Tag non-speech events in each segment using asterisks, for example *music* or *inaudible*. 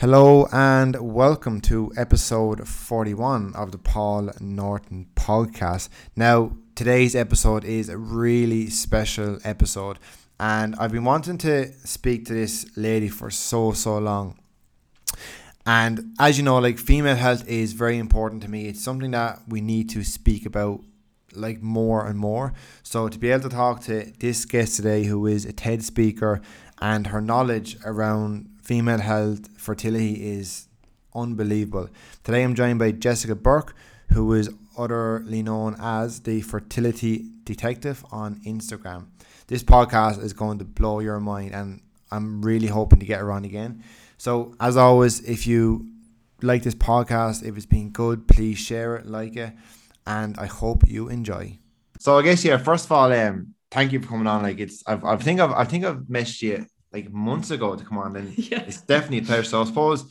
Hello and welcome to episode 41 of the Paul Norton podcast. Now, today's episode is a really special episode, and I've been wanting to speak to this lady for so, so long. And as you know, like female health is very important to me. It's something that we need to speak about like more and more. So to be able to talk to this guest today who is a TED speaker and her knowledge around female health fertility is unbelievable. Today I'm joined by Jessica Bourke, who is utterly known as the fertility detective on Instagram. This podcast is going to blow your mind and I'm really hoping to get her on again. So as always, if you like this podcast, if it's been good, please share it, like it, and I hope you enjoy. So I guess yeah, first of all, um, thank you for coming on. Like it's I've I think I've I think I've missed you like months ago to come on, and *laughs* yeah. it's definitely a pleasure. So I suppose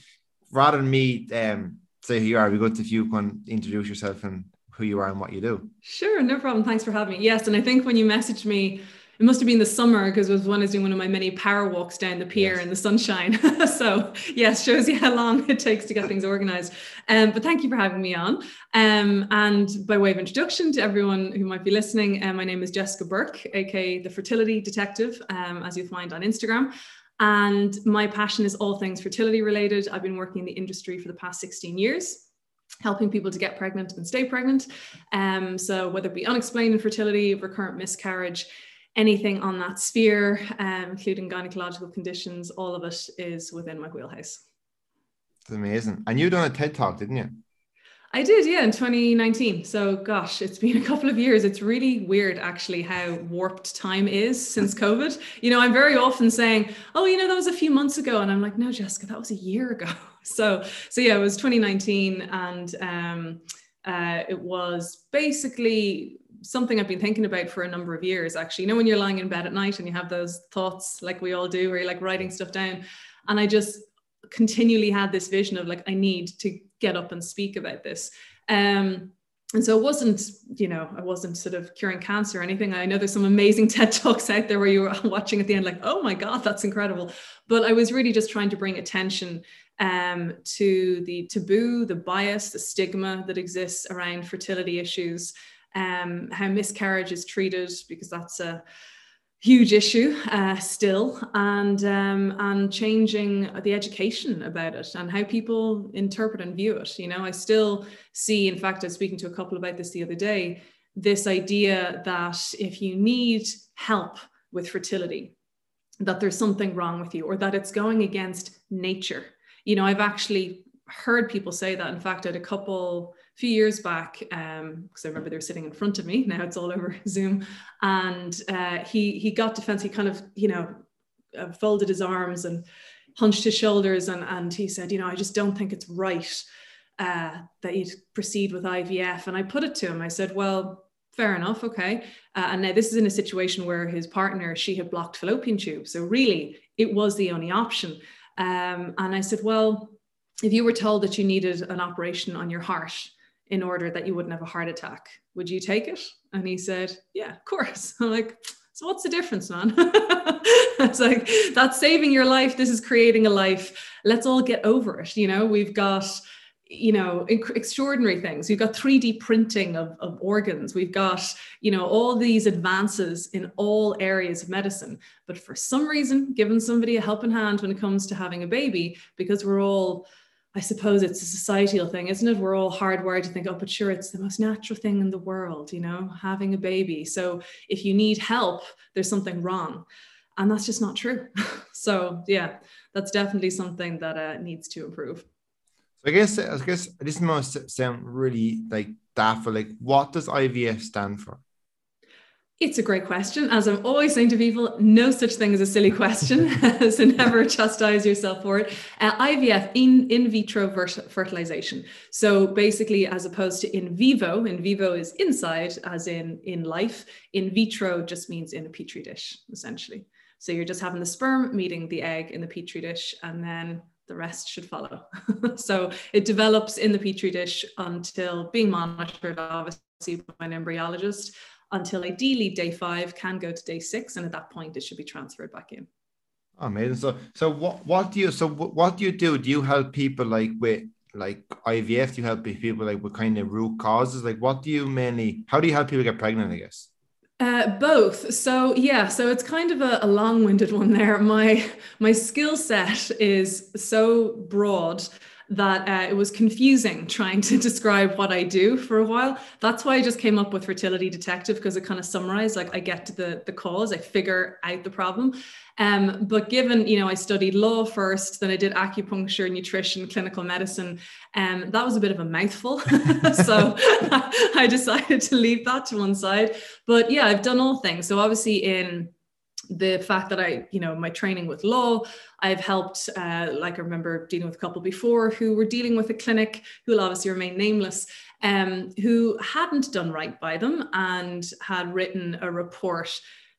rather than me um, say who you are, we go to if you can introduce yourself and who you are and what you do. Sure, no problem. Thanks for having me. Yes, and I think when you messaged me it must have been the summer because it was when I was doing one of my many power walks down the pier yes. in the sunshine. *laughs* so yes, shows you how long it takes to get things organized. Um, but thank you for having me on. Um, and by way of introduction to everyone who might be listening, uh, my name is Jessica Bourke, aka the Fertility Detective, um, as you'll find on Instagram. And my passion is all things fertility related. I've been working in the industry for the past 16 years helping people to get pregnant and stay pregnant. Um, so whether it be unexplained infertility, recurrent miscarriage, anything on that sphere, um, including gynecological conditions, all of it is within my wheelhouse. It's amazing. And you done a TED talk, didn't you? I did, yeah, in 2019. So, gosh, it's been a couple of years. It's really weird, actually, how warped time is since *laughs* COVID. You know, I'm very often saying, "Oh, you know, that was a few months ago," and I'm like, "No, Jessica, that was a year ago." *laughs* So, so yeah, it was 2019, and um, uh, it was basically something I've been thinking about for a number of years, actually. You know, when you're lying in bed at night and you have those thoughts like we all do, where you're like writing stuff down. And I just continually had this vision of like, I need to get up and speak about this. Um, and so it wasn't, you know, I wasn't sort of curing cancer or anything. I know there's some amazing *laughs* TED Talks out there where you were *laughs* watching at the end, like, oh my God, that's incredible. But I was really just trying to bring attention um, to the taboo, the bias, the stigma that exists around fertility issues, um, how miscarriage is treated, because that's a huge issue uh, still, and um, and changing the education about it and how people interpret and view it. You know, I still see. In fact, I was speaking to a couple about this the other day. This idea that if you need help with fertility, that there's something wrong with you, or that it's going against nature. You know, I've actually heard people say that. In fact, at a couple few years back, because um, I remember they were sitting in front of me. Now it's all over *laughs* Zoom, and uh, he he got defense. He kind of you know uh, folded his arms and hunched his shoulders, and and he said, you know, I just don't think it's right uh, that you'd proceed with IVF. And I put it to him. I said, well. Fair enough, okay. Uh, and now this is in a situation where his partner, she had blocked fallopian tube. So really, it was the only option. Um, and I said, well, if you were told that you needed an operation on your heart in order that you wouldn't have a heart attack. Would you take it? And he said, Yeah, of course. *laughs* I'm like, So what's the difference, man? *laughs* it's like, That's saving your life. This is creating a life. Let's all get over it. You know, we've got, you know, extraordinary things. We've got 3D printing of, of organs. We've got, you know, all these advances in all areas of medicine. But for some reason, giving somebody a helping hand when it comes to having a baby, because we're all, I suppose it's a societal thing, isn't it? We're all hardwired to think, oh, but sure, it's the most natural thing in the world, you know, having a baby. So if you need help, there's something wrong. And that's just not true. *laughs* so yeah, that's definitely something that uh, needs to improve. So I guess I guess this must sound really like daft. Like, what does IVF stand for? It's a great question. As I'm always saying to people, no such thing as a silly question, *laughs* so never chastise yourself for it. Uh, IVF, in, in vitro fertilization. So basically, as opposed to in vivo, in vivo is inside, as in in life. In vitro just means in a petri dish, essentially. So you're just having the sperm meeting the egg in the petri dish, and then the rest should follow. *laughs* so it develops in the petri dish until being monitored, obviously, by an embryologist until ideally day five can go to day six. And at that point, it should be transferred back in. Amazing. So, so what, what do you, so what do you do? Do you help people like with like IVF? Do you help people like with kind of root causes? Like, what do you mainly? How do you help people get pregnant? I guess. Uh, both. So yeah, so it's kind of a, a long-winded one there. My my skill set is so broad that uh, it was confusing trying to *laughs* describe what I do for a while. That's why I just came up with fertility detective because it kind of summarized like I get to the the cause, I figure out the problem. Um, but given you know I studied law first, then I did acupuncture, nutrition, clinical medicine. Um, that was a bit of a mouthful, *laughs* so *laughs* I decided to leave that to one side. But yeah, I've done all things. So obviously in the fact that I, you know, my training with law, I've helped, uh, like I remember dealing with a couple before who were dealing with a clinic who will obviously remain nameless, um, who hadn't done right by them and had written a report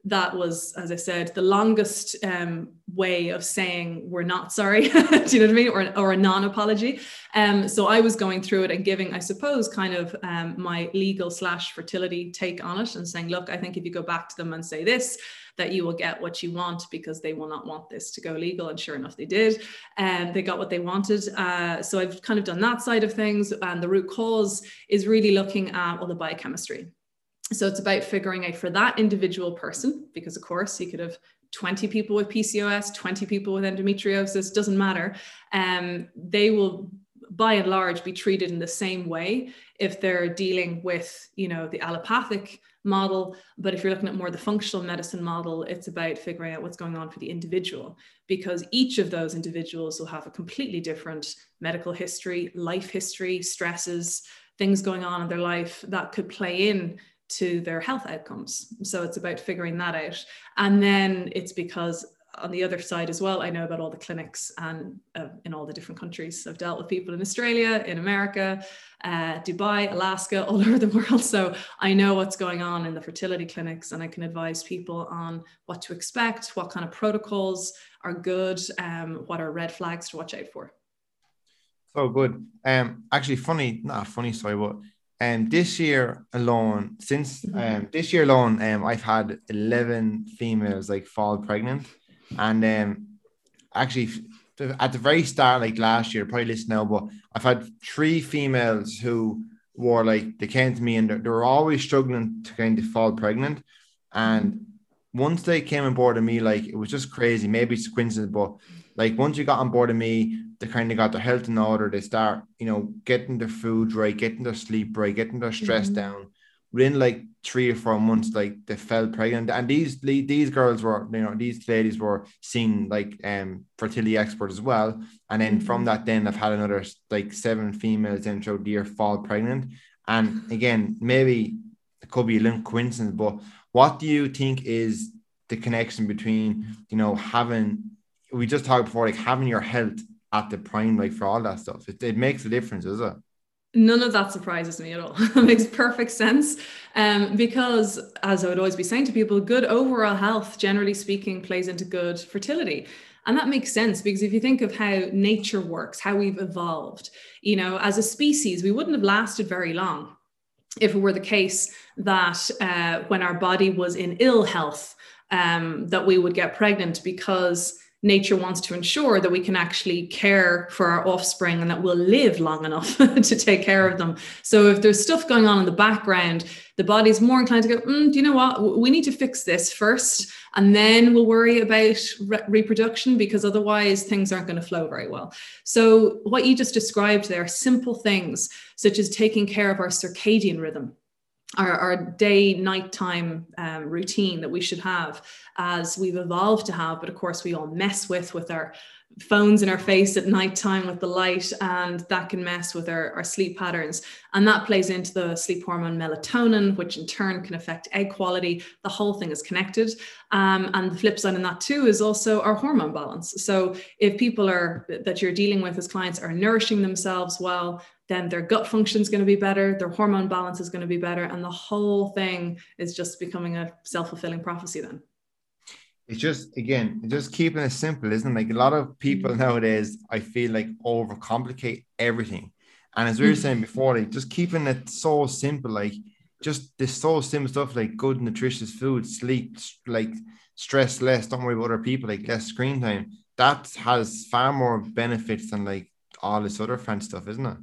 that was, as I said, the longest um, way of saying we're not sorry. *laughs* Do you know what I mean? Or, or a non apology. Um, so I was going through it and giving, I suppose, kind of um, my legal slash fertility take on it and saying, look, I think if you go back to them and say this, that you will get what you want because they will not want this to go legal. And sure enough, they did. And they got what they wanted. Uh, so I've kind of done that side of things. And the root cause is really looking at all the biochemistry. So it's about figuring out for that individual person, because of course you could have 20 people with PCOS, 20 people with endometriosis, doesn't matter. Um, they will by and large be treated in the same way if they're dealing with you know the allopathic model but if you're looking at more the functional medicine model it's about figuring out what's going on for the individual because each of those individuals will have a completely different medical history life history stresses things going on in their life that could play in to their health outcomes so it's about figuring that out and then it's because on the other side as well, I know about all the clinics and uh, in all the different countries. I've dealt with people in Australia, in America, uh, Dubai, Alaska, *laughs* all over the world. So I know what's going on in the fertility clinics, and I can advise people on what to expect, what kind of protocols are good, um, what are red flags to watch out for. So good. Um, actually, funny, not funny story, but um, this year alone, since mm-hmm. um, this year alone, um, I've had 11 females like fall pregnant. And um, actually, at the very start, like last year, probably listen now, but I've had three females who were like, they came to me and they were always struggling to kind of fall pregnant. And once they came on board of me, like it was just crazy. Maybe it's a coincidence, but like once you got on board of me, they kind of got their health in order. They start, you know, getting their food right, getting their sleep right, getting their stress mm-hmm. down within like three or four months, like they fell pregnant. And these these girls were, you know, these ladies were seen like um fertility experts as well. And then from mm-hmm. that, then I've had another like seven females in throughout the year fall pregnant. And again, maybe it could be a little coincidence, but what do you think is the connection between you know having we just talked before like having your health at the prime like for all that stuff it, it makes a difference is it None of that surprises me at all. *laughs* it makes perfect sense. Um, because, as I would always be saying to people, good overall health, generally speaking, plays into good fertility. And that makes sense because if you think of how nature works, how we've evolved, you know, as a species, we wouldn't have lasted very long if it were the case that uh, when our body was in ill health, um, that we would get pregnant because nature wants to ensure that we can actually care for our offspring and that we'll live long enough *laughs* to take care of them. So if there's stuff going on in the background, the body's more inclined to go, mm, do you know what? We need to fix this first, and then we'll worry about re- reproduction because otherwise things aren't going to flow very well. So what you just described there, simple things such as taking care of our circadian rhythm our, our day nighttime um, routine that we should have as we've evolved to have but of course we all mess with with our phones in our face at nighttime with the light and that can mess with our, our sleep patterns. And that plays into the sleep hormone melatonin which in turn can affect egg quality. The whole thing is connected. Um, and the flip side in that too is also our hormone balance. So if people are that you're dealing with as clients are nourishing themselves well then their gut function is going to be better, their hormone balance is going to be better, and the whole thing is just becoming a self fulfilling prophecy then. It's just again, just keeping it simple, isn't it? Like a lot of people mm-hmm. nowadays, I feel like overcomplicate everything. And as we were mm-hmm. saying before, like just keeping it so simple, like just this so simple stuff like good nutritious food, sleep, like stress less, don't worry about other people, like less screen time. That has far more benefits than like all this other fancy stuff, isn't it?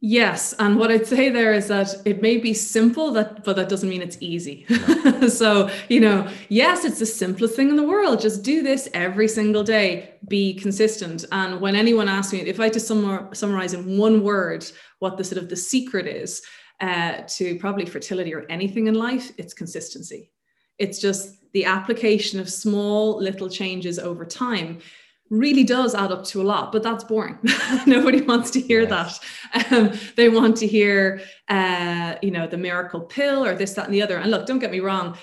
Yes, and what I'd say there is that it may be simple, that but that doesn't mean it's easy. No. *laughs* so you know, yes, it's the simplest thing in the world. Just do this every single day. Be consistent. And when anyone asks me, if I just summarize in one word what the sort of the secret is uh, to probably fertility or anything in life, it's consistency. It's just the application of small little changes over time really does add up to a lot, but that's boring. *laughs* Nobody wants to hear yes. that. Um, they want to hear, uh, you know, the miracle pill or this, that, and the other. And look, don't get me wrong.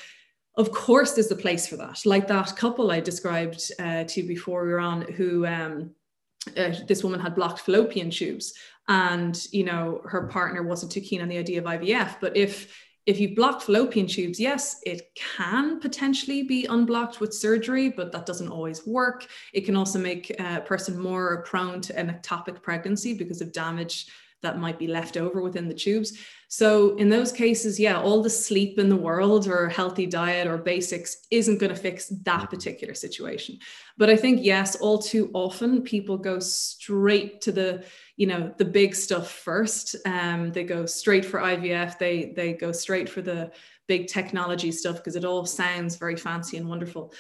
Of course, there's a place for that. Like that couple I described uh, to you before we were on, who um, uh, this woman had blocked fallopian tubes, and you know her partner wasn't too keen on the idea of IVF. But if if you block fallopian tubes, yes, it can potentially be unblocked with surgery, but that doesn't always work. It can also make a person more prone to an ectopic pregnancy because of damage that might be left over within the tubes. So, in those cases, yeah, all the sleep in the world or healthy diet or basics isn't going to fix that mm-hmm. particular situation. But I think, yes, all too often people go straight to the you know the big stuff first. Um, they go straight for ivf they they go straight for the big technology stuff because it all sounds very fancy and wonderful.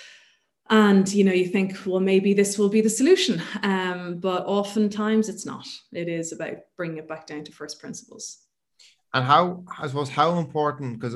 And you know you think well maybe this will be the solution. Um, but oftentimes it's not. It is about bringing it back down to first principles. And how i suppose how important because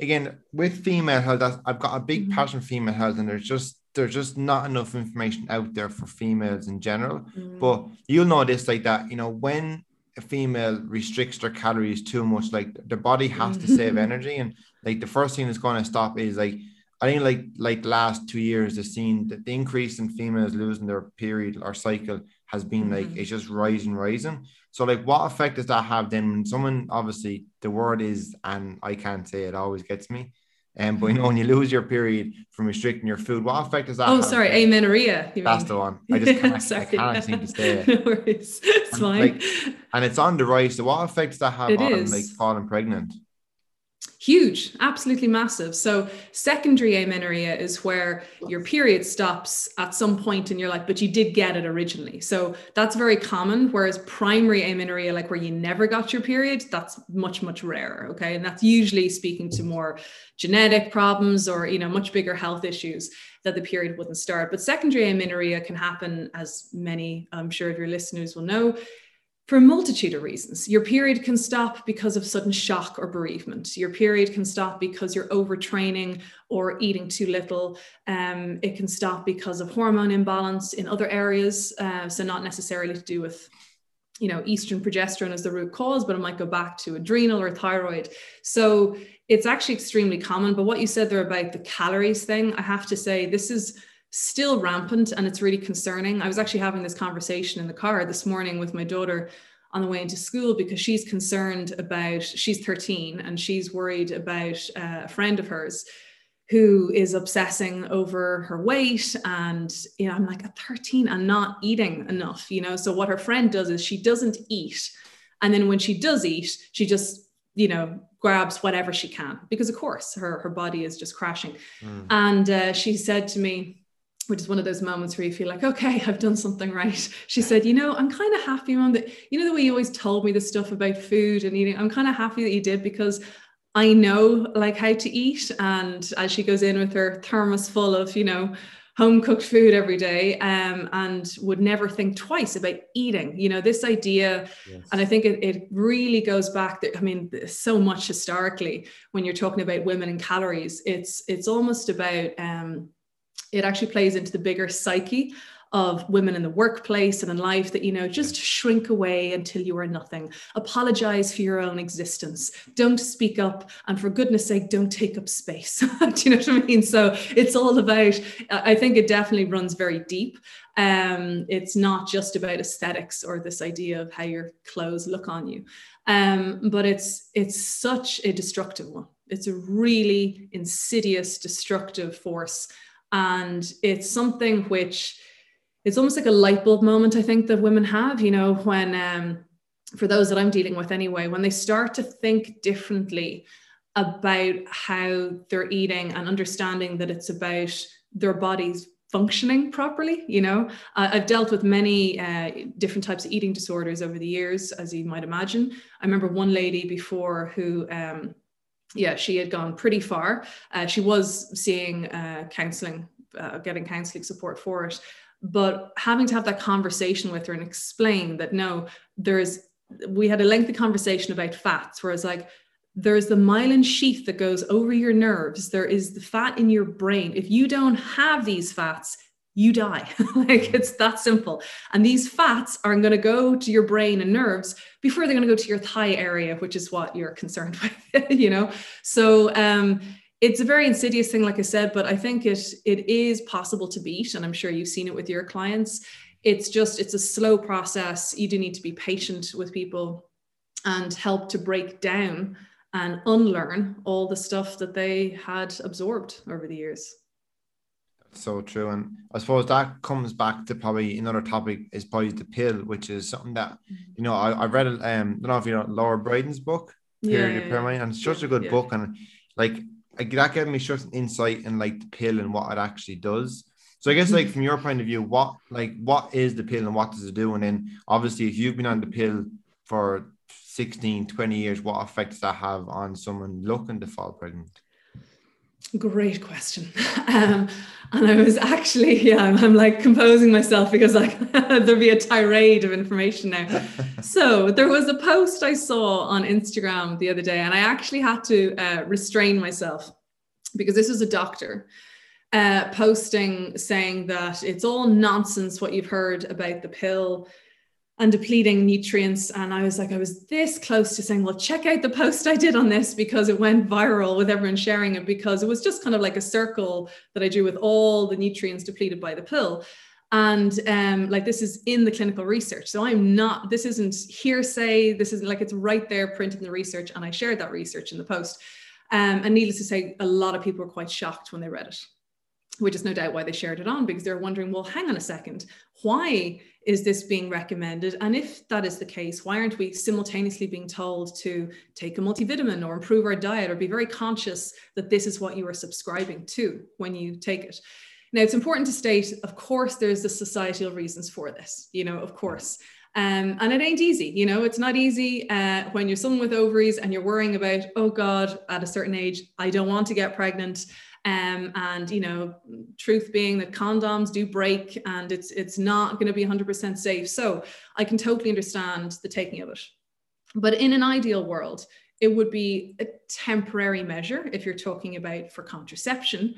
again with female health i've got a big mm-hmm. passion for female health and there's just there's just not enough information out there for females in general. Mm. But you'll know this like that, you know, when a female restricts their calories too much, like the body has to save *laughs* energy. And like the first thing that's going to stop is like, I think like like last two years, the seen that the increase in females losing their period or cycle has been like mm-hmm. it's just rising, rising. So like what effect does that have then when someone obviously the word is and I can't say it always gets me um, but you know, when you lose your period from restricting your food, what effect does that? Oh, sorry, amenorrhea. That's mean? the one. I just *laughs* can't, sorry. I can't seem to say it. *laughs* no worries. It's and, fine. Like, and it's on the rise. So, what effect does that have it on is. like falling pregnant? Huge, absolutely massive. So, secondary amenorrhea is where your period stops at some point and you're like, but you did get it originally. So, that's very common. Whereas primary amenorrhea, like where you never got your period, that's much, much rarer. Okay. And that's usually speaking to more genetic problems or, you know, much bigger health issues that the period wouldn't start. But secondary amenorrhea can happen, as many, I'm sure, of your listeners will know for a multitude of reasons. Your period can stop because of sudden shock or bereavement. Your period can stop because you're overtraining or eating too little. Um, it can stop because of hormone imbalance in other areas. Uh, so, not necessarily to do with you know estrogen progesterone as the root cause but it might go back to adrenal or thyroid so it's actually extremely common but what you said there about the calories thing i have to say this is still rampant and it's really concerning. I was actually having this conversation in the car this morning with my daughter on the way into school because she's concerned about, she's 13 and she's worried about uh, a friend of hers who is obsessing over her weight and you know i'm like at 13 and not eating enough you know so what her friend does is she doesn't eat and then when she does eat she just you know grabs whatever she can because of course her her body is just crashing mm. and uh, she said to me which is one of those moments where you feel like, okay, I've done something right. She said, you know, I'm kind of happy, mom, that, you know, the way you always told me the stuff about food and eating, I'm kind of happy that you did because I know like how to eat. And as she goes in with her thermos full of, you know, home cooked food every day um, and would never think twice about eating, you know, this idea. Yes. And I think it, it really goes back that, I mean, so much historically when you're talking about women and calories, it's, it's almost about, um, it actually plays into the bigger psyche of women in the workplace and in life that you know just shrink away until you are nothing. Apologize for your own existence. Don't speak up and for goodness sake don't take up space. *laughs* Do you know what i mean? So it's all about i think it definitely runs very deep. Um, it's not just about aesthetics or this idea of how your clothes look on you. Um, but it's it's such a destructive one. It's a really insidious destructive force and it's something which it's almost like a light bulb moment, I think, that women have, you know, when, um, for those that I'm dealing with anyway, when they start to think differently about how they're eating and understanding that it's about their bodies functioning properly you know. Uh, i've dealt with many uh, different types of eating disorders over the years as you might imagine. I remember one lady before who um, yeah she had gone pretty far. Uh, she was seeing uh, counseling uh, getting counseling support for it. But having to have that conversation with her and explain that no there's we had a lengthy conversation about fats where it's like there's the myelin sheath that goes over your nerves. There is the fat in your brain. If you don't have these fats you die. *laughs* Like it's that simple. And these fats are going to go to your brain and nerves before they're going to go to your thigh area which is what you're concerned *laughs* with you know? So um it's a very insidious thing like i said but i think it it is possible to beat and i'm sure you've seen it with your clients. It's just it's a slow process. You do need to be patient with people and help to break down and unlearn all the stuff that they had absorbed over the years so true and i suppose that comes back to probably another topic is probably the pill which is something that you know i, I read um i don't know if you know laura Briden's book period yeah, yeah, yeah. and it's such a good book and like that gave me such an insight in like the pill and what it actually does. So I guess like from your point of view, what like what is the pill and what does it do? And then obviously if you've been on the pill for 16, 20 years, what effects that have on someone looking to fall pregnant? Great question. *laughs* Um, and I was actually, yeah, I'm, I'm, like composing myself because like *laughs* there'll be a tirade of information now. *laughs* so there was a post I saw on Instagram the other day, and I actually had to uh, restrain myself because this was a doctor uh, posting saying that it's all nonsense what you've heard about the pill and depleting nutrients. And I was like, I was this close to saying, well, check out the post I did on this because it went viral with everyone sharing it because it was just kind of like a circle that I drew with all the nutrients depleted by the pill. And um, like this is in the clinical research. So I'm not, this isn't hearsay. This is like it's right there printed in the research. And I shared that research in the post. Um, and needless to say, a lot of people were quite shocked when they read it which is no doubt why they shared it on because they're wondering, well, hang on a second, why is this being recommended? And if that is the case, why aren't we simultaneously being told to take a multivitamin or improve our diet or be very conscious that this is what you are subscribing to when you take it? Now, it's important to state, of course, there's the societal reasons for this, you know, of course. Um, and it ain't easy, you know, it's not easy uh, when you're someone with ovaries and you're worrying about, oh God, at a certain age, I don't want to get pregnant. Um, and you know, truth being that condoms do break and it's it's not going to be 100% safe. So I can totally understand the taking of it. But in an ideal world, it would be a temporary measure if you're talking about for contraception.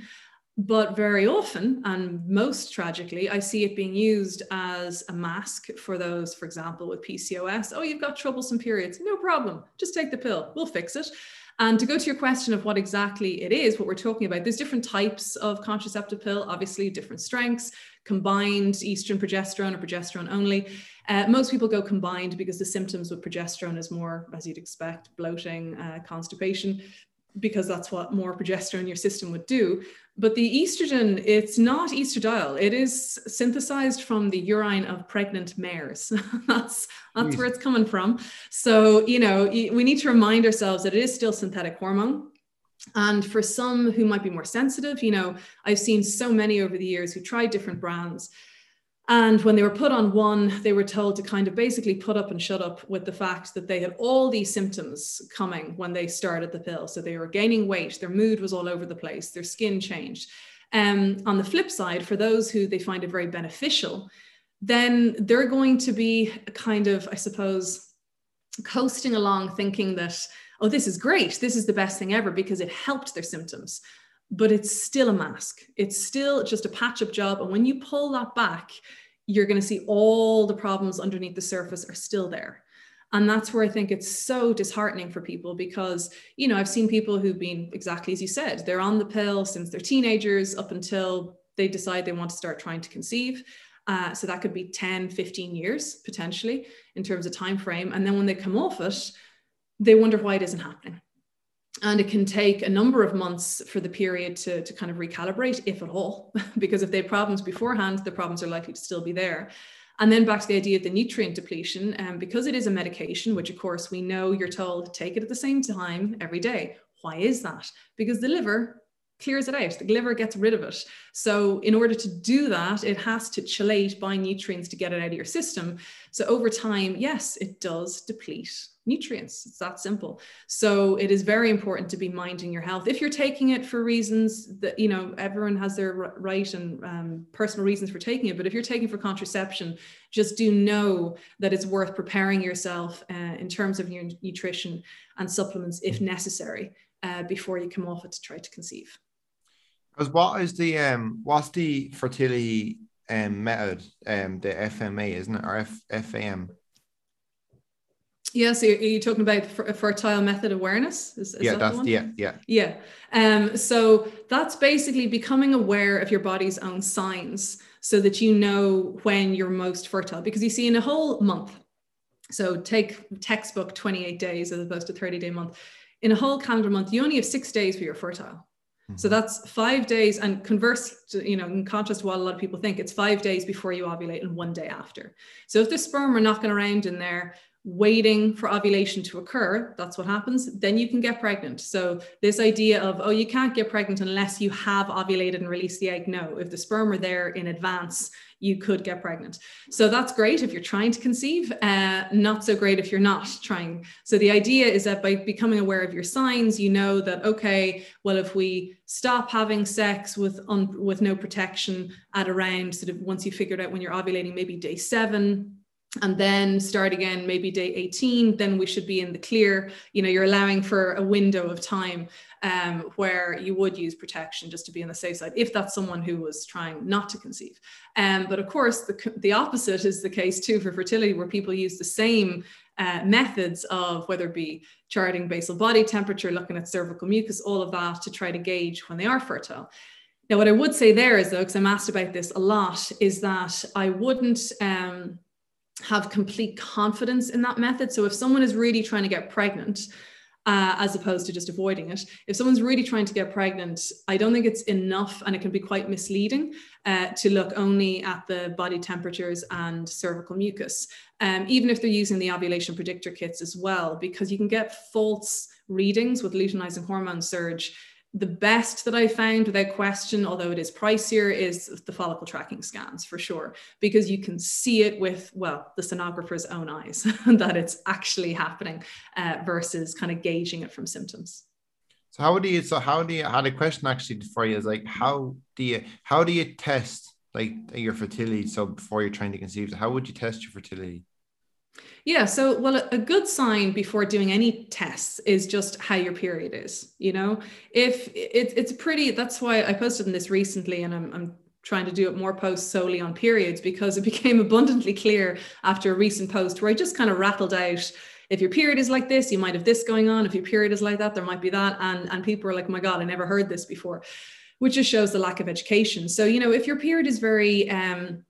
But very often, and most tragically, I see it being used as a mask for those, for example, with PCOS. Oh, you've got troublesome periods. No problem. Just take the pill. We'll fix it. And to go to your question of what exactly it is, what we're talking about, there's different types of contraceptive pill, obviously different strengths, combined estrogen, progesterone, or progesterone only. Uh, most people go combined because the symptoms with progesterone is more, as you'd expect, bloating, uh, constipation because that's what more progesterone in your system would do. But the estrogen, it's not estradiol. It is synthesized from the urine of pregnant mares. *laughs* that's that's where it's coming from. So, you know, we need to remind ourselves that it is still synthetic hormone. And for some who might be more sensitive, you know, I've seen so many over the years who tried different brands and when they were put on one, they were told to kind of basically put up and shut up with the fact that they had all these symptoms coming when they started the pill. So they were gaining weight, their mood was all over the place, their skin changed. Um, on the flip side, for those who they find it very beneficial, then they're going to be kind of, I suppose, coasting along thinking that, oh, this is great, this is the best thing ever because it helped their symptoms but it's still a mask. It's still just a patch up job. And when you pull that back, you're going to see all the problems underneath the surface are still there. And that's where I think it's so disheartening for people because, you know, I've seen people who've been exactly as you said, they're on the pill since they're teenagers up until they decide they want to start trying to conceive. Uh, so that could be 10, 15 years potentially in terms of time frame. And then when they come off it, they wonder why it isn't happening and it can take a number of months for the period to, to kind of recalibrate, if at all, *laughs* because if they have problems beforehand, the problems are likely to still be there. And then back to the idea of the nutrient depletion, um, because it is a medication, which of course we know you're told take it at the same time every day. Why is that? Because the liver clears it out. The liver gets rid of it. So, in order to do that, it has to chelate by nutrients to get it out of your system. So, over time, yes, it does deplete nutrients. It's that simple. So, it is very important to be minding your health. If you're taking it for reasons that, you know, everyone has their right and um, personal reasons for taking it, but if you're taking for contraception, just do know that it's worth preparing yourself uh, in terms of your nutrition and supplements if necessary. Uh, before you come off it to try to conceive. Because what is the um what's the fertility um method um the FMA isn't it or F, FAM? Yeah, so are you talking about fertile method awareness? Is, is yeah, that that's yeah, yeah, yeah. Um, so that's basically becoming aware of your body's own signs, so that you know when you're most fertile. Because you see, in a whole month, so take textbook 28 days as opposed to 30 day month. In a whole calendar month, you only have six days where you're fertile. So mm-hmm. that's five days, and converse, to, you know, in contrast to what a lot of people think, it's five days before you ovulate and one day after. So if the sperm are knocking around in there, waiting for ovulation to occur, that's what happens, then you can get pregnant. So this idea of, oh, you can't get pregnant unless you have ovulated and released the egg. No, if the sperm are there in advance, you could get pregnant. So that's great if you're trying to conceive, uh, not so great if you're not trying. So the idea is that by becoming aware of your signs, you know that, okay, well, if we stop having sex with, un- with no protection at around sort of once you figured out when you're ovulating, maybe day seven, and then start again maybe day 18 then we should be in the clear. You know you're allowing for a window of time um, where you would use protection just to be on the safe side if that's someone who was trying not to conceive. Um, but of course the, the opposite is the case too for fertility where people use the same uh, methods of whether it be charting basal body temperature looking at cervical mucus all of that to try to gauge when they are fertile. Now what i would say there is though because i'm asked about this a lot is that i wouldn't um, have complete confidence in that method. So if someone is really trying to get pregnant, uh, as opposed to just avoiding it. If someone's really trying to get pregnant, I don't think it's enough and it can be quite misleading uh, to look only at the body temperatures and cervical mucus, um, even if they're using the ovulation predictor kits as well, because you can get false readings with luteinizing hormone surge the best that I found without question, although it is pricier, is the follicle tracking scans for sure, because you can see it with, well, the sonographer's own eyes *laughs* that it's actually happening uh, versus kind of gauging it from symptoms. So how do you, so how do you, I had a question actually for you is like, how do you, how do you test like your fertility? So before you're trying to conceive, how would you test your fertility? Yeah. So, well, a good sign before doing any tests is just how your period is. You know, if it, it's pretty, that's why I posted in this recently and I'm, I'm trying to do it more posts solely on periods because it *laughs* became abundantly clear after a recent post where I just kind of rattled out if your period is like this, you might have this going on. If your period is like that, there might be that. And, and people are like, oh my God, I never heard this before, which just shows the lack of education. So, you know, if your period is very, um,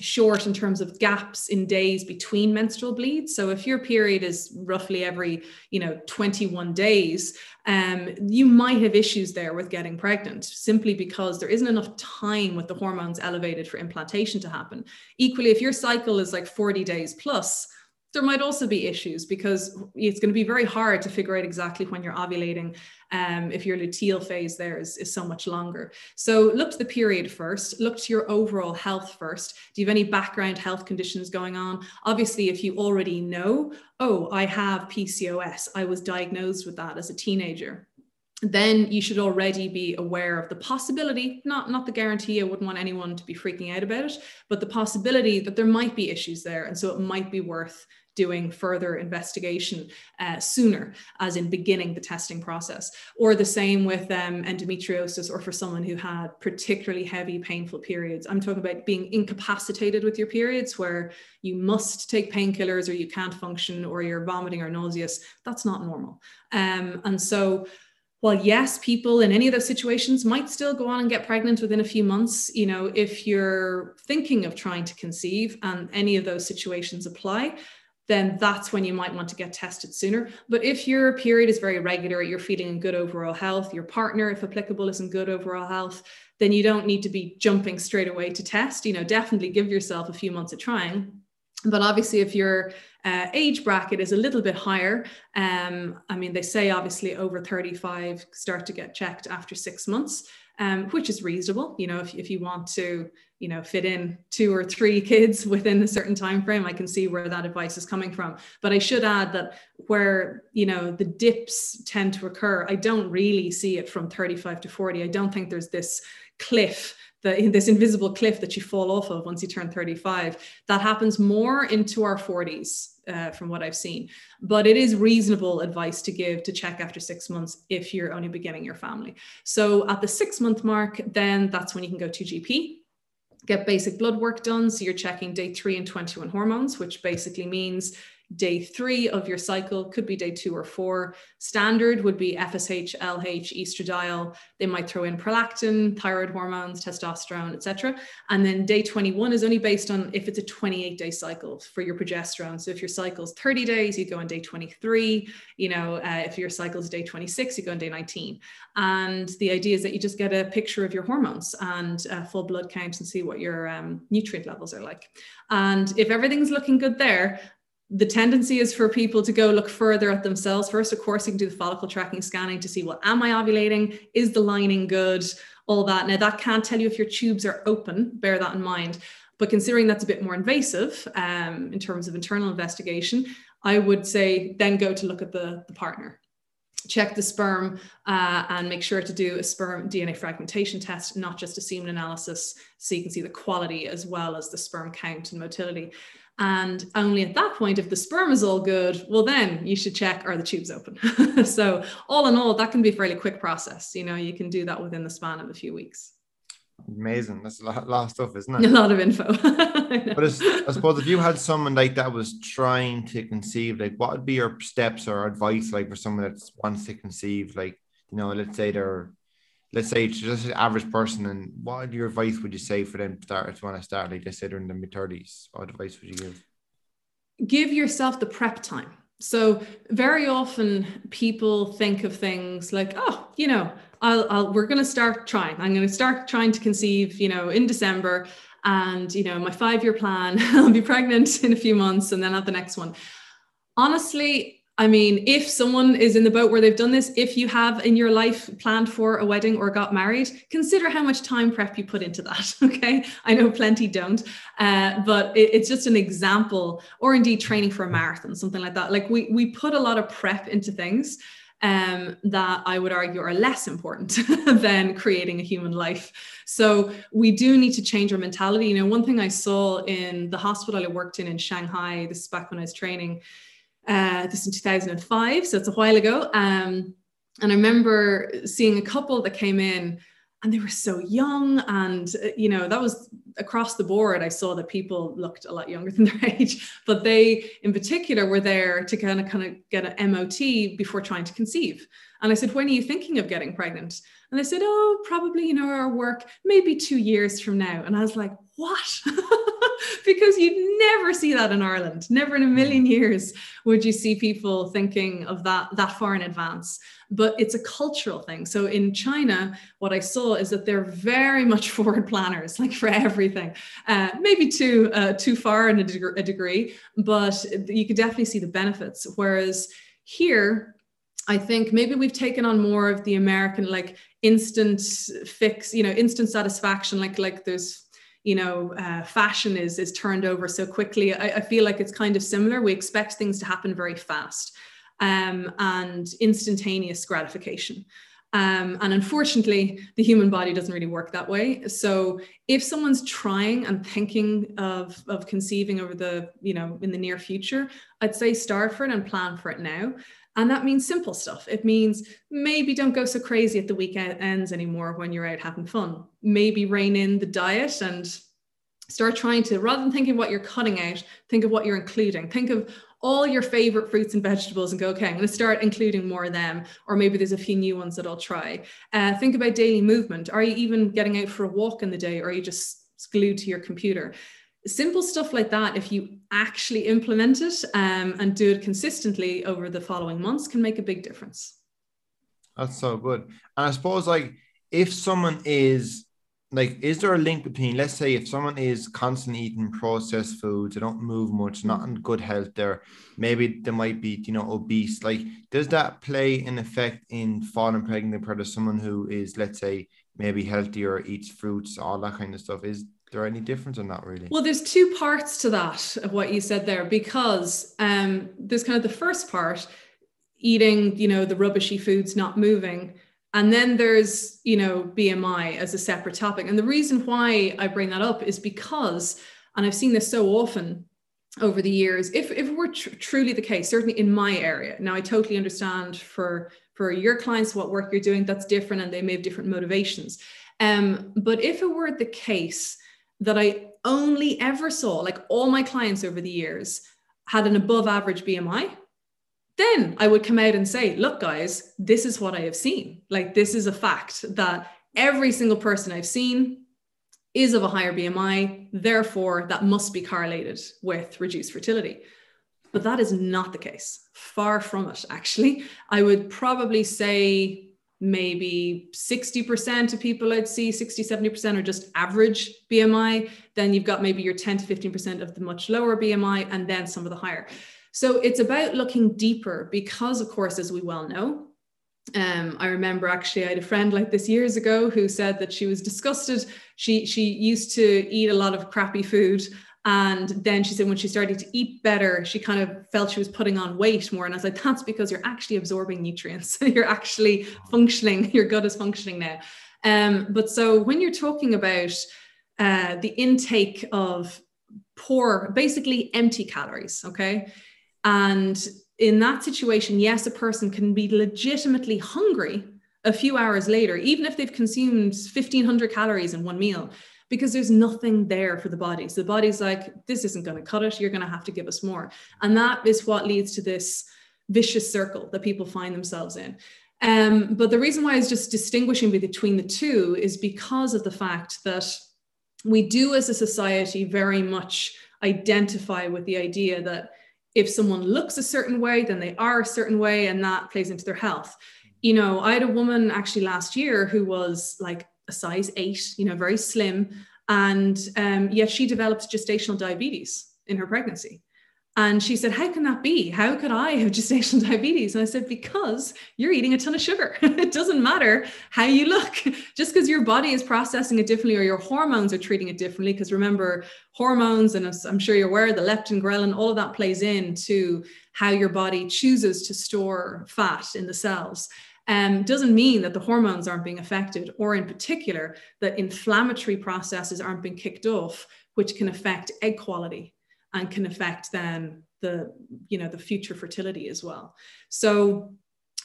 short in terms of gaps in days between menstrual bleeds. So if your period is roughly every you know 21 days um, you might have issues there with getting pregnant simply because there isn't enough time with the hormones elevated for implantation to happen. Equally if your cycle is like 40 days plus there might also be issues because it's going to be very hard to figure out exactly when you're ovulating um, if your luteal phase there is, is so much longer. So look to the period first, look to your overall health first. Do you have any background health conditions going on? Obviously, if you already know, oh, I have PCOS, I was diagnosed with that as a teenager then you should already be aware of the possibility not not the guarantee i wouldn't want anyone to be freaking out about it but the possibility that there might be issues there and so it might be worth doing further investigation uh, sooner, as in beginning the testing process. Or the same with um, endometriosis, or for someone who had particularly heavy, painful periods. I'm talking about being incapacitated with your periods, where you must take painkillers, or you can't function, or you're vomiting or nauseous. That's not normal. Um, and so, while yes, people in any of those situations might still go on and get pregnant within a few months, you know, if you're thinking of trying to conceive and any of those situations apply, then that's when you might want to get tested sooner. But if your period is very regular, you're feeling in good overall health, your partner, if applicable, is in good overall health, then you don't need to be jumping straight away to test. You know, definitely give yourself a few months of trying. But obviously, if your uh, age bracket is a little bit higher, um, I mean, they say obviously over 35 start to get checked after six months, um, which is reasonable. You know, if, if you want to, you know, fit in two or three *laughs* kids within a certain time frame, I can see where that advice is coming from. But I should add that where you know the dips tend to occur, I don't really see it from 35 to 40. I don't think there's this cliff the, *laughs* this invisible cliff that you fall off of once you turn 35. That happens more into our 40s, uh, from what I've seen. But it is reasonable advice to give to check after six months if you're only beginning your family. So at the six month mark, then that's when you can go to GP. Get basic blood work done. So you're checking day three and 21 hormones, which basically means day three of your cycle, could be day two or four. Standard would be FSH, LH, estradiol. They might throw in prolactin, thyroid hormones, testosterone, etc. And then day 21 is only based on if it's a 28 day cycle for your progesterone. So if your cycle's 30 days, you go on day 23. You know, uh, if your cycle's day 26, you go on day 19. And the idea is that you just get a picture of your hormones and a full blood count and see what your um, nutrient levels are like. And if everything's looking good there, the tendency is for people to go look further at themselves. First, of course, you can do the follicle tracking scanning to see, well, am I ovulating? Is the lining good? All that. Now, that can't tell you if your tubes are open, bear that in mind. But considering that's a bit more invasive um, in terms of internal investigation, I would say then go to look at the, the partner. Check the sperm uh, and make sure to do a sperm DNA fragmentation test, not just a semen analysis, so you can see the quality as well as the sperm count and motility. And only at that point, if the sperm is all good, well, then you should check are the tubes open. *laughs* so, all in all, that can be a fairly quick process. You know, you can do that within the span of a few weeks. Amazing. That's a lot, lot of stuff, isn't it? *laughs* A lot of info. *laughs* but I suppose if you had someone like that was trying to conceive, like what would be your steps or advice like for someone that wants to conceive? Like, you know, let's say they're let's say it's just an average person, and what your advice would you say for them to start to want to start? Like they they're in the mid thirties. What advice would you give? Give yourself the prep time. So very often people think of things like, oh, you know, I'll, I'll we're going to start trying. I'm going to start trying to conceive, you know, in December, and you know, my five year plan. *laughs* I'll be pregnant in a few months, and then at the next one. Honestly, I mean, if someone is in the boat where they've done this, if you have in your life planned for a wedding or got married, consider how much time prep you put into that. *laughs* Okay. I know plenty don't, uh, but it, it's just an example, or indeed training for a marathon, something like that. Like we, we put a lot of prep into things um, that I would argue are less important *laughs* than creating a human life. So we do need to change our mentality. You know, one thing I saw in the hospital I worked in in Shanghai, this is back when I was training uh, this in 2005, so it's a while ago. Um, and I remember seeing a couple that came in and they were so young and uh, you know that was across the board. I saw that people looked a lot younger *laughs* than their age but they in particular were there to kind of kind of get an mot before trying to conceive. And i said when are you thinking of getting pregnant? And they said oh probably you know our work maybe two years from now. And i was like what *laughs* *laughs* because you'd never see that in Ireland. Never in a million mm. years would you see people thinking of that that far in advance. But it's a cultural thing. So in China, what I saw is that they're very much *laughs* forward planners, like for everything. Uh, maybe too uh, too far in a, deg- a degree, but you could definitely see the benefits. Whereas here, I think maybe we've taken on more of the American like instant fix, you know, instant satisfaction. Like like there's you know uh, fashion is is turned over so quickly. I, I, feel like it's kind of similar. We expect things to happen very fast um, and instantaneous gratification. Um, and unfortunately the human body doesn't really work that way. So if someone's trying and thinking of of conceiving over the you know in the near future i'd say start for it and plan for it now and that means simple stuff. It means maybe don't go so crazy at the weekends anymore when you're out having fun. Maybe rein in the diet and start trying to, rather than thinking what you're cutting out, think of what you're including. Think of all your favorite fruits and vegetables and go, okay, I'm going to start including more of them. Or maybe there's a few new ones that I'll try. Uh, think about daily movement. Are you even getting out for a walk in the day or are you just glued to your computer? Simple stuff like that, if you actually implement it um, and do it consistently over the following months, can make a big difference. That's so good. And I suppose, like, if someone is like is there a link between let's say if someone is constantly eating processed foods they don't move much not in good health there maybe they might be you know obese like does that play an effect in falling pregnant compared to someone who is let's say maybe healthier eats fruits all that kind of stuff is there any difference or not really well there's two parts to that of what you said there because um there's kind of the first part eating you know the rubbishy foods not moving and then there's, you know, BMI as a separate topic. And the reason why I bring that up is because, and I've seen this so often over the years, if, if it were tr- truly the case, certainly in my area, now I totally understand for, for your clients what work you're doing, that's different and they may have different motivations. Um, but if it were the case that I only ever saw, like all my clients over the years had an above average BMI, then I would come out and say, look, guys, this is what I have seen. Like, this is a fact that every single person I've seen is of a higher BMI. Therefore, that must be correlated with reduced fertility. But that is not the case. Far from it, actually. I would probably say maybe 60% of people I'd see, 60, 70% are just average BMI. Then you've got maybe your 10 to 15% of the much lower BMI, and then some of the higher. So it's about looking deeper because, of course, as we well know, um, I remember actually I had a friend like this years ago who said that she was disgusted. She she used to eat a lot of crappy food. And then she said when she started to eat better, she kind of felt she was putting on weight more. And I was like, that's because you're actually absorbing nutrients. *laughs* you're actually functioning, *laughs* your gut is functioning now. Um, but so when you're talking about uh, the intake of poor, basically empty calories, okay? And in that situation, yes, a person can be legitimately hungry a few hours later, even if they've consumed 1500 calories in one meal, because there's nothing there for the body. So the body's like, this isn't going to cut it. You're going to have to give us more. And that is what leads to this vicious circle that people find themselves in. Um, but the reason why I was just distinguishing between the two is because of the fact that we do, as a society, very much identify with the idea that if someone looks a certain way, then they are a certain way, and that plays into their health. You know, I had a woman actually last year who was like a size eight, you know, very slim, and um, yet she developed gestational diabetes in her pregnancy. And she said, How can that be? How could I have *laughs* gestational diabetes? And I said, Because you're eating a ton of sugar. *laughs* it doesn't matter how you look, *laughs* just because your body is processing it differently or your hormones are treating it differently. Because remember, hormones, and I'm sure you're aware, the leptin, ghrelin, all of that plays into how your body chooses to store fat in the cells. Um, doesn't mean that the hormones aren't being affected, or in particular, that inflammatory processes aren't being kicked off, which can affect egg quality and can affect then the you know the future fertility as well. So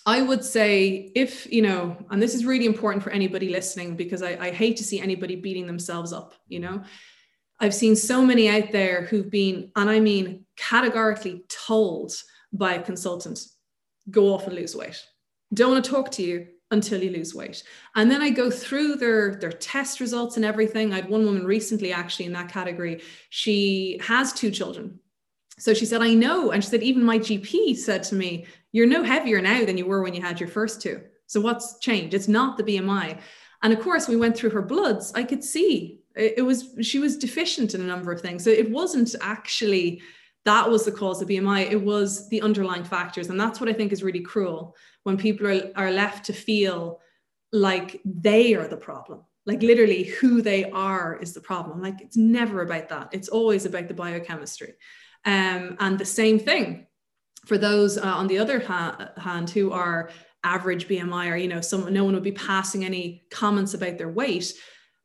i would say if you know and this is really important for anybody listening because I, I hate to see anybody beating themselves up you know. I've seen so many out there who've been and i mean categorically told by a consultant go off and lose weight don't want to talk to you until you lose weight. And then I go through their their test results and everything. I had one woman recently actually in that category. She has two children. So she said, I know. And she said, even my GP said to me, You're no heavier now than you were when you had your first two. So what's changed? It's not the BMI. And of course, we went through her bloods. I could see it was she was deficient in a number of things. So it wasn't actually that was the cause of BMI. It was the underlying factors. And that's what I think is really cruel when people are, are left to feel like they are the problem. Like literally who they are is the problem. Like it's never about that. It's always about the biochemistry. Um, and the same thing for those uh, on the other ha- hand who are average BMI or, you know, someone, no one would be passing any comments about their weight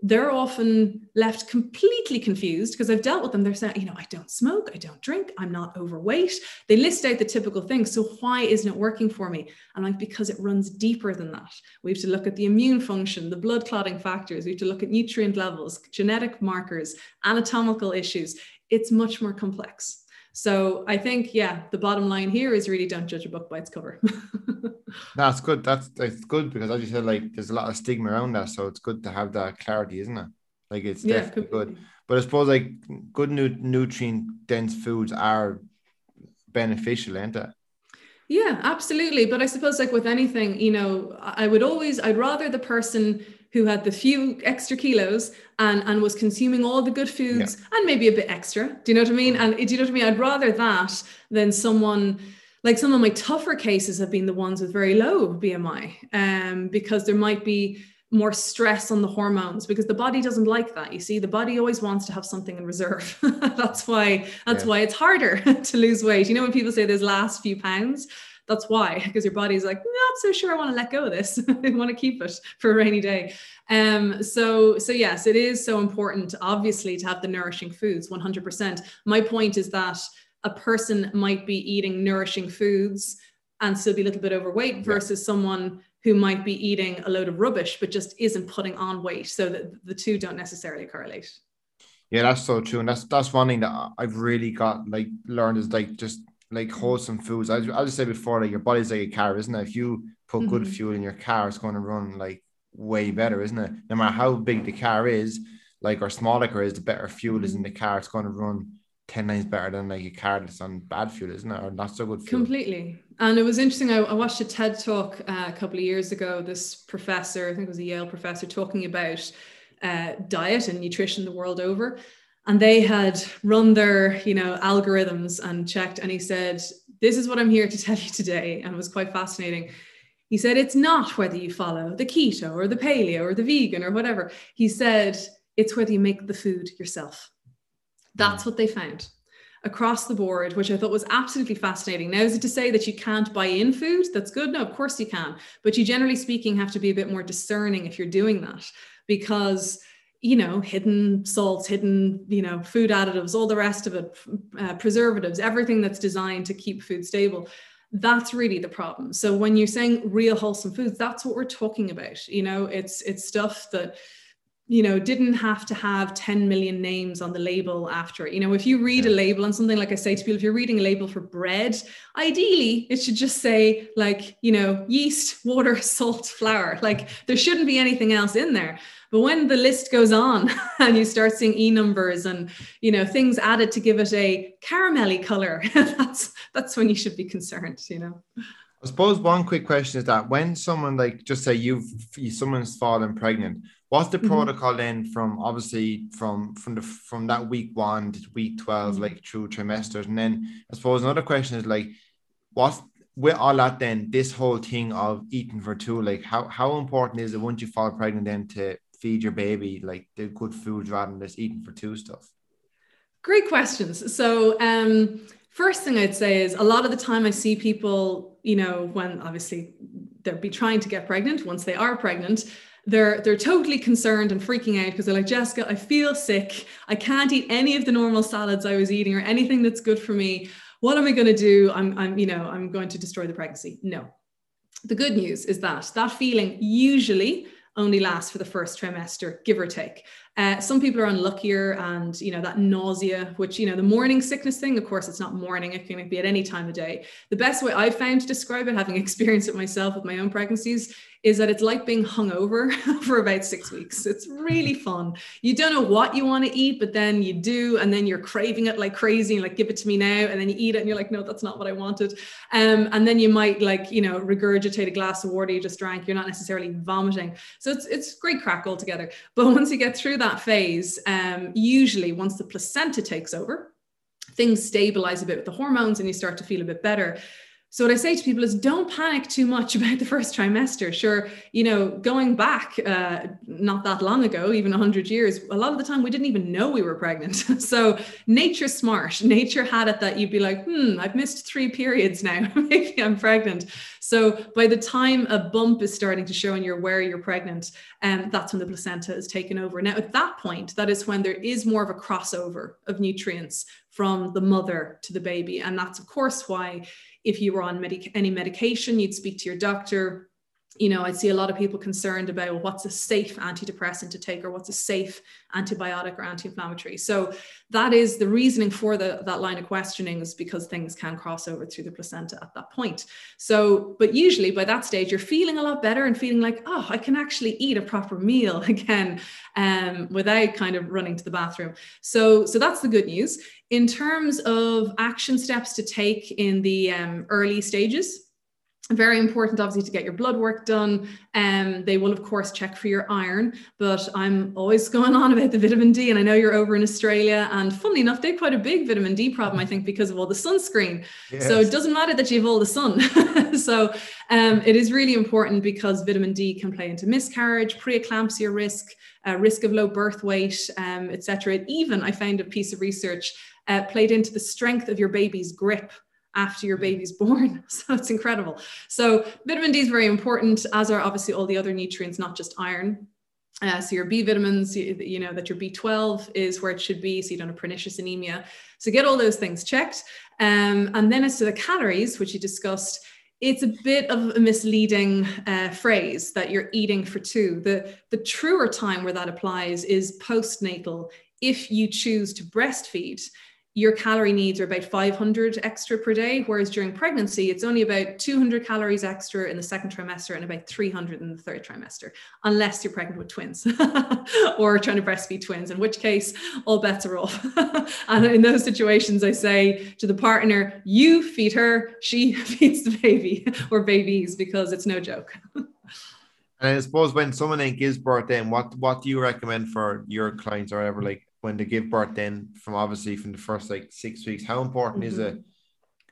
they're often left completely confused because I've dealt with them. They're saying, you know, I don't smoke, I don't drink, I'm not overweight. They list out the typical things. So why isn't it working for me? I'm like, because it runs deeper than that. We have to look at the immune function, the blood clotting factors, we have to look at nutrient levels, genetic markers, anatomical issues. It's much more complex. So I think, yeah, the bottom line here is really don't judge a book by its cover. *laughs* That's good. That's that's good because as you said, like there's a lot of stigma around that. So it's good to have that clarity, isn't it? Like it's yeah, definitely good. But I suppose like good nu- nutrient dense foods are beneficial, aren't they? Yeah, absolutely. But I suppose like with anything, you know, I would always I'd rather the person who had the few extra kilos and, and was consuming all the good foods yeah. and maybe a bit extra. Do you know what I mean? And do you know what I mean? I'd rather that than someone like some of my tougher cases have been the ones with very low BMI um, because there might be more stress on the hormones because the body doesn't like that you see the body always wants to have something in reserve *laughs* that's why that's yeah. why it's harder *laughs* to lose weight you know when people say those last few pounds that's why because your body's like not so sure i want to let go of this. I want to keep it for a rainy day. Um so so yes it is so important obviously to have the nourishing foods 100% my point is that a person might be eating nourishing foods and still be a little bit overweight versus yeah. someone who might be eating a load of rubbish but just isn't putting on weight so that the two don't necessarily correlate. Yeah that's so true and that's that's one thing that i've really got like learned is like just like wholesome foods i, I just say before like your body's like a car isn't it if you put mm-hmm. good fuel in your car it's going to run like way better isn't it no matter how big the car is like or small the car is the better fuel is in the car it's going to run 10 times better than like a car that's on bad fuel, isn't it? Or not so good fuel. Completely. And it was interesting. I, I watched a TED talk uh, a couple of years ago. This professor, I think it was a Yale professor, talking about uh, diet and nutrition the world over. And they had run their, you know, algorithms and checked. And he said, "This is what I'm here to *laughs* tell you today." And it was quite fascinating. He said, "It's not whether you follow the keto or the paleo or the vegan or whatever." He said, "It's whether you make the food yourself." That's mm. what they found across the board, which I thought was absolutely fascinating. Now, is it to say that you can't buy in food? That's good. No, of course you can. But you generally speaking have to be a bit more discerning if you're doing that because you know hidden salts hidden you know food additives all the rest of it uh, preservatives everything that's designed to keep food stable. That's really the problem. So when you're saying real wholesome foods that's what we're talking about you know? It's it's stuff that you know didn't have to have 10 million names on the label after it. You know if you read a label on something like i say to people if you're reading a label for bread ideally it should just say like you know yeast water *laughs* salt flour. Like there shouldn't be anything else in there but when the list goes on *laughs* and you start seeing e numbers and you know things added to give it a caramelly color *laughs* that's that's when you should be concerned you know I suppose one quick question is that when someone like just say you've someone's fallen pregnant, what's the mm-hmm. protocol then from obviously from from the from that week one to week 12 mm-hmm. like through trimesters and then I suppose another question is like what's with all that then this whole thing of eating for two like how how important is it once you fall pregnant then to feed your baby like the good foods rather than just eating for two stuff? Great questions. So um first thing I'd say is a lot of the time I see people, you know, when obviously they'll be trying to get pregnant, once they are pregnant, they're they're totally concerned and freaking out because they're like Jessica, I feel sick. I can't eat any of the normal salads I was eating or anything that's good for me. What am I going to do? I'm I'm you know, I'm going to destroy the pregnancy. No. The good news is that that feeling usually only lasts for the first trimester, give or take. Uh, some people are unluckier and, you know, that nausea, which, you know, the morning sickness thing, of course, it's not morning, it can be at any time of day. The best way I've found to describe it, having *laughs* experienced it myself with my own pregnancies, is that it's like being hungover *laughs* for about six weeks. It's really fun. You don't know what you want to eat, but then you do, and then you're craving it like crazy, like give it to me now, and then you eat it, and you're like, no, that's not what I wanted. Um, and then you might like you know regurgitate a glass of water you just drank. You're not necessarily vomiting, so it's it's great crack altogether. But *laughs* once you get through that phase, um, usually once the placenta takes over, things stabilize a bit with the hormones, and you start to feel a bit better so what I say to people is don't panic too much *laughs* about the first trimester. Sure, you know, going back uh, not that long ago, even 100 years, a lot of the time we didn't even know we were pregnant. *laughs* so nature's smart. *laughs* Nature had it that you'd be like, hmm, I've missed three periods now. Maybe I'm pregnant. So by the time a bump is starting to show and you're aware you're pregnant, um, that's when the placenta is taken over. Now at that point, that is when there is more of a crossover of nutrients from the mother to the baby. And that's of course why if you were on medic- any medication, you'd speak to your doctor you know, I see a lot of people concerned about well, what's a safe antidepressant to take or what's a safe antibiotic or anti-inflammatory. So that is the reasoning for the, that line of questioning is because things can cross over through the placenta at that point. So, but usually by that stage, you're feeling a lot better and feeling like, oh, I can actually eat a proper meal *laughs* again um, without kind of running to the bathroom. So, so that's the good news. In terms of action steps to take in the um, early stages, very important obviously to get your blood work done. And um, they will of course check for your iron but i'm always *laughs* going on about the vitamin d and i know you're over in australia and funnily enough they have quite a big vitamin d problem i think because of all the sunscreen. Yes. so it doesn't matter that you have all the sun. *laughs* So um, it is really important because vitamin d can play into miscarriage preeclampsia risk uh, risk of low birth weight um, etc even i found a piece of research uh, played into the strength of your baby's grip after your baby's *laughs* born. So it's incredible. So vitamin D is very important, as are obviously all the other nutrients, not just iron. Uh, so your B vitamins, you, you, know that your B12 is where it should be, so you don't have pernicious anemia. So get all those things checked. Um, and then as to the calories, which you discussed, it's a bit of a misleading uh, phrase that you're eating for two. The, the truer time where that applies is postnatal if you choose to breastfeed your calorie needs are about 500 extra per day, whereas during pregnancy, it's only about 200 calories extra in the second trimester and about 300 in the third trimester, unless you're pregnant with twins *laughs* or trying to breastfeed twins, in which case all bets are off. *laughs* and in those situations, I say to the partner, you feed her, she *laughs* feeds the baby or babies because it's no joke. And I suppose when someone gives birth, then what what do you recommend for your clients or ever like when they give birth then from obviously from the first like six weeks how important mm-hmm. is it?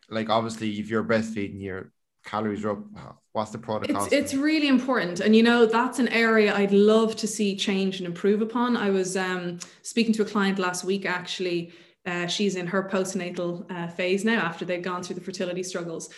Like obviously if you're breastfeeding your calories are up. What's the protocol it's, it's really important. And you know that's an area i'd love to see change and improve upon. I was um, speaking to a client last week actually. Uh, she's in her postnatal uh, phase now after they've gone through the fertility struggles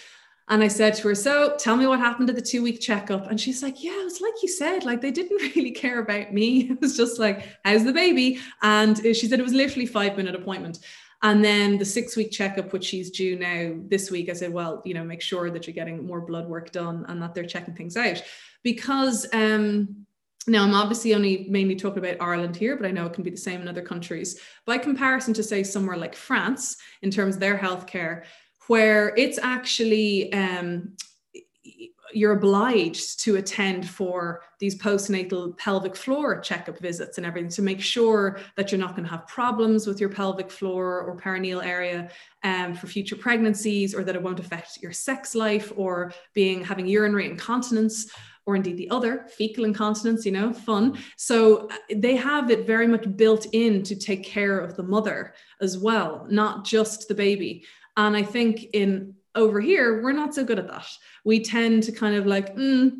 and I said to her, So tell me what happened at the two week checkup. And she's like, Yeah, it was like you said, like they didn't *laughs* really care about me. *laughs* It was just like, How's the baby? And she said it was literally five minute appointment. And then the six week checkup, which she's due now this week, I said, well, you know, make sure that you're getting more blood work done and that they're checking things out. Because um, now I'm obviously only mainly talking about Ireland here, but I know it can be the same in other countries. By comparison to, say, somewhere like France, in terms of their healthcare, where it's actually um, you're obliged to attend for these postnatal pelvic floor checkup visits and everything to make sure that you're not going to have problems with your pelvic floor or perineal area um, for future pregnancies or that it won't affect your sex life or being having urinary incontinence or indeed the other fecal incontinence you know fun. So uh, they have it very much built in to take care of the mother as well not just the baby and I think in over here, we're not so good at that. We tend to kind of like, mm,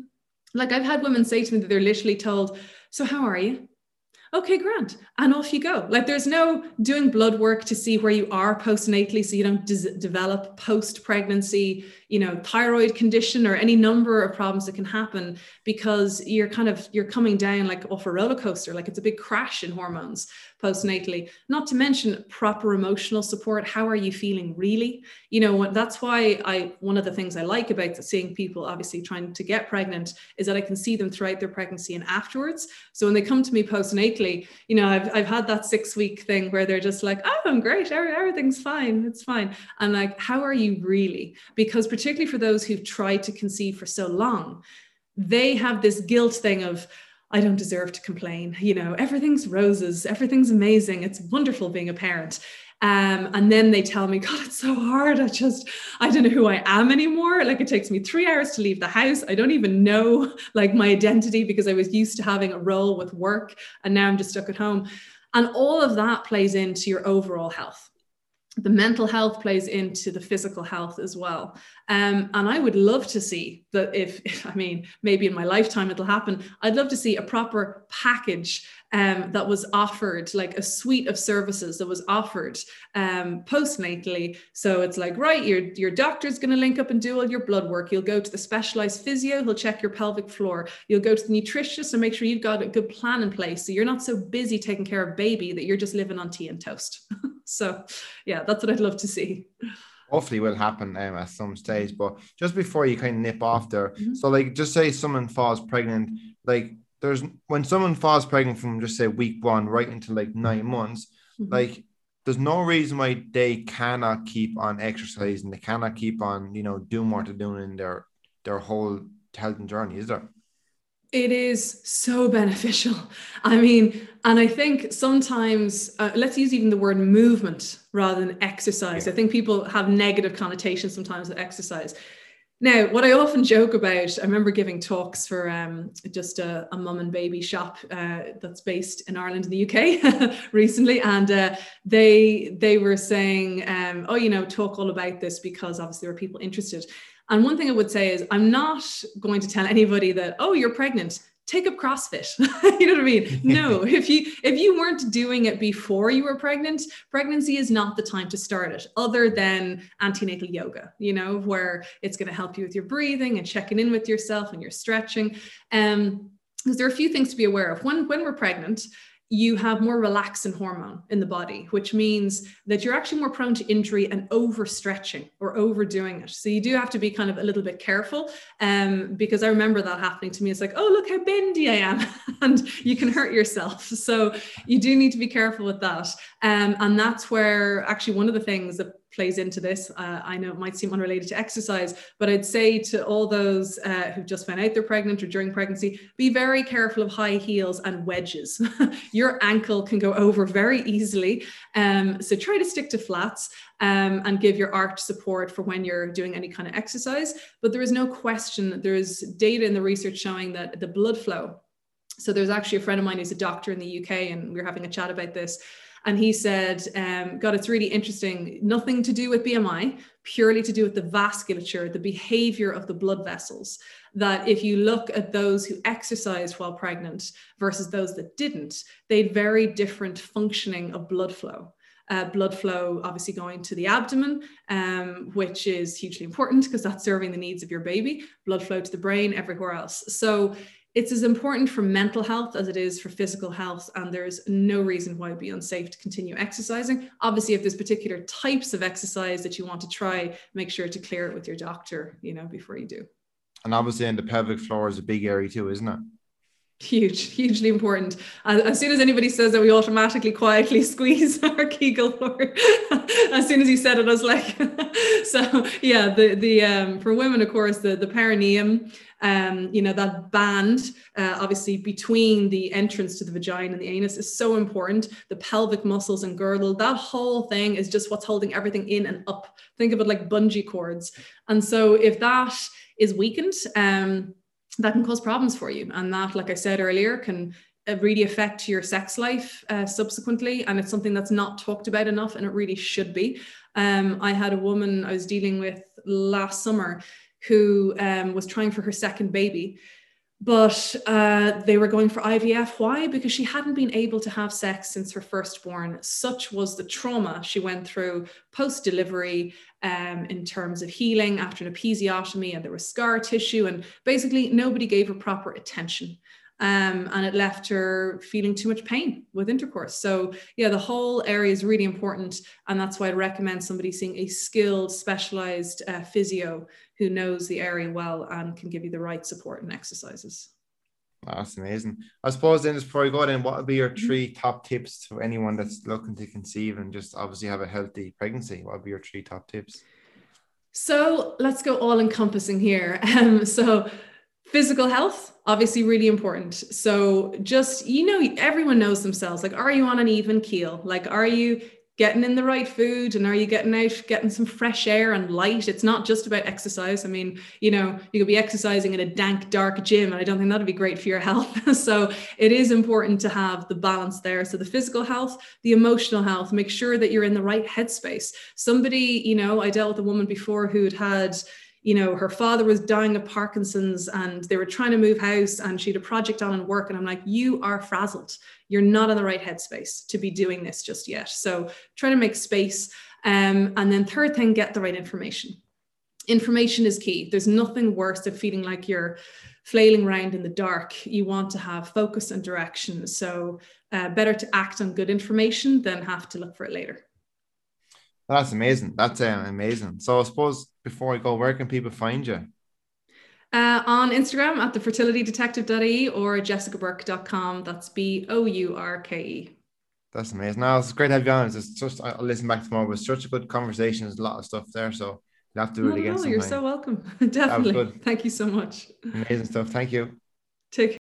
like I've had women say to me that they're literally told, So how are you? okay, grant, and off you go. Like there's no doing blood work to see where you are postnatally, so you don't des- develop post pregnancy, you know, thyroid condition or any number of problems that can happen because you're kind of you're coming down like off a roller coaster, like it's a big crash in hormones postnatally. Not to mention proper emotional support. How are you feeling really? You know, that's why I one of the things I like about seeing people obviously trying to get pregnant is that I can see them throughout their pregnancy and afterwards. So when they come to me postnatally, you know, I've I've had that six week thing where they're just like, oh, I'm great, everything's fine, it's fine. And like, how are you really? Because particularly for those who've tried to conceive for so long, they have this guilt thing of I don't deserve to complain. You know, everything's roses, everything's amazing. It's wonderful being a parent. Um, and then they tell me, God, it's so hard. I just, I don't know who I am anymore. Like it takes me three hours to leave the house. I don't even know like my identity because I was used to having a role with work and now I'm just stuck at home. And all of that plays into your overall health the mental health plays into the physical health as well. Um, and I would love to see that if, if, *laughs* I mean, maybe in my lifetime it'll happen, I'd love to see a proper package um, that was offered, like a suite of services that was offered um, postnatally. So it's like, right, your, your doctor's going to link up and do all your blood work. You'll go to the specialized physio, he'll check your pelvic floor. You'll go to the nutritionist and make sure you've got a good plan in place. So you're not so busy taking care of baby that you're just living on tea and toast. *laughs* so, yeah, that's what I'd love to see hopefully will happen um, at some stage. But just before you kind of nip off there, mm-hmm. so like just say someone falls pregnant, like there's when someone falls pregnant from just say week one right into like nine months, mm-hmm. like there's no reason why they cannot keep on exercising, they cannot keep on, you know, doing what they're doing in their their whole health and journey, is there? It is so *laughs* beneficial. I mean, and I think sometimes, uh, let's use even the word movement rather than exercise. Yeah. I think people have negative connotations sometimes with exercise Now, what I often joke about, I remember giving talks for um, just a, a mum and baby shop uh, that's based in Ireland and the UK *laughs* recently, and uh, they they were saying, um, "Oh, you know, talk all about this because obviously there are people interested." And one thing I would say is, I'm not going to tell anybody that, "Oh, you're pregnant." Take up CrossFit. *laughs* you know what I mean? *laughs* No, if you if you weren't doing it before you were pregnant, pregnancy is not the time to start it, other than antenatal yoga, you know, where it's going to help you with your breathing and checking in with yourself and your stretching. Um, because there are a few things to be aware of. When when we're pregnant, you have more relaxin hormone in the body, which means that you're actually more prone to injury and overstretching or overdoing it. So you do have to be kind of a little bit careful. Um, because I remember that happening to me. It's like, oh, look how bendy I am, *laughs* and you can hurt yourself. So you do need to be careful with that. Um, and that's where actually one of the things that plays into this. Uh, I know it might seem unrelated to exercise, but I'd say to all those uh, who've just found out they're pregnant or during pregnancy, be very careful of high heels and wedges. *laughs* Your ankle can go over very easily. Um, so try to stick to flats um, and give your arch support for when you're doing any kind of exercise. But there is no question that there is data in the research showing that the blood flow. So there's actually a friend of mine who's a doctor in the UK, and we are having a chat about this and he said, um, God, it's really interesting. Nothing to do with BMI, purely to do with the vasculature, the behavior of the blood vessels. That if you look at those who exercised while pregnant versus those that didn't, they had very different functioning of blood flow. Uh, blood flow obviously going to the abdomen, um, which is hugely important because that's serving the needs of your baby, blood flow to the brain, everywhere else. So it's as important for mental health as it is for physical health and there's no reason why it'd be unsafe to continue exercising. Obviously if there's particular types of exercise that you want to try make sure to clear it with your doctor you know before you do. And obviously in the pelvic floor is a big area too isn't it huge hugely important as soon as anybody says that we automatically quietly *laughs* squeeze our kegel *laughs* as soon as you said it i was like *laughs* so yeah the the um for women of course the the perineum um, you know, that band, uh, obviously between the entrance to the vagina and the anus is so important. The pelvic muscles and girdle, that whole thing is just what's holding everything in and up. Think of it like bungee cords. And so if that is weakened, um, that can cause problems for you. And that, like I said earlier, can uh, really affect your sex life uh, subsequently. And it's something that's not talked about enough, and it really should be. Um, I had a woman I was dealing with last summer who um, was trying for her second baby. But uh, they were going for IVF. Why? Because she hadn't been able to have sex since her firstborn. Such was the trauma she went through post delivery um, in terms of healing after an episiotomy, and there was scar tissue, and basically nobody gave her proper attention um, and it left her feeling too much pain with intercourse. So, yeah, the whole area is really important. And that's why I recommend somebody seeing a skilled, specialized uh, physio who knows the area well and can give you the right support and exercises. That's amazing. I suppose then, just before we go in, what would be your mm-hmm. three top tips for anyone that's looking to conceive and just obviously have a healthy pregnancy? What would be your three top tips? So let's go all encompassing here. *laughs* Um, so physical health obviously really important so just you know everyone knows themselves like are you on an even keel like are you getting in the right food and are you getting out getting some fresh air and light? It's not just about exercise. I mean you know you could be exercising in a dank dark gym and i don't think that'd be great for your *laughs* health. So it is important to have the balance there. So the physical health the emotional health make sure that you're in the right headspace. Somebody you know i dealt with a woman before who'd had you know, her father was dying of Parkinson's and they were trying to move house and she had a project on and work. And I'm like, you are frazzled. You're not in the right headspace to be doing this just yet. So try to make space. Um, and then third thing, get the right information. Information is key. There's nothing worse than feeling like you're flailing around in the dark. You want to have focus and direction. So uh, better to act on good information than have to look for it later. That's amazing. That's uh, amazing. So I suppose before I go, where can people find you? Uh, on Instagram at the fertilitydetective.e or jessicabourke.com. That's B O U R K E. That's amazing. Now it's great to have you on. It's just I'll listen back tomorrow. It was such a good conversation. There's a lot of stuff there, so you have to do it again. No, you're so welcome. *laughs* Definitely. Thank you so much. Amazing stuff. Thank you. Take care.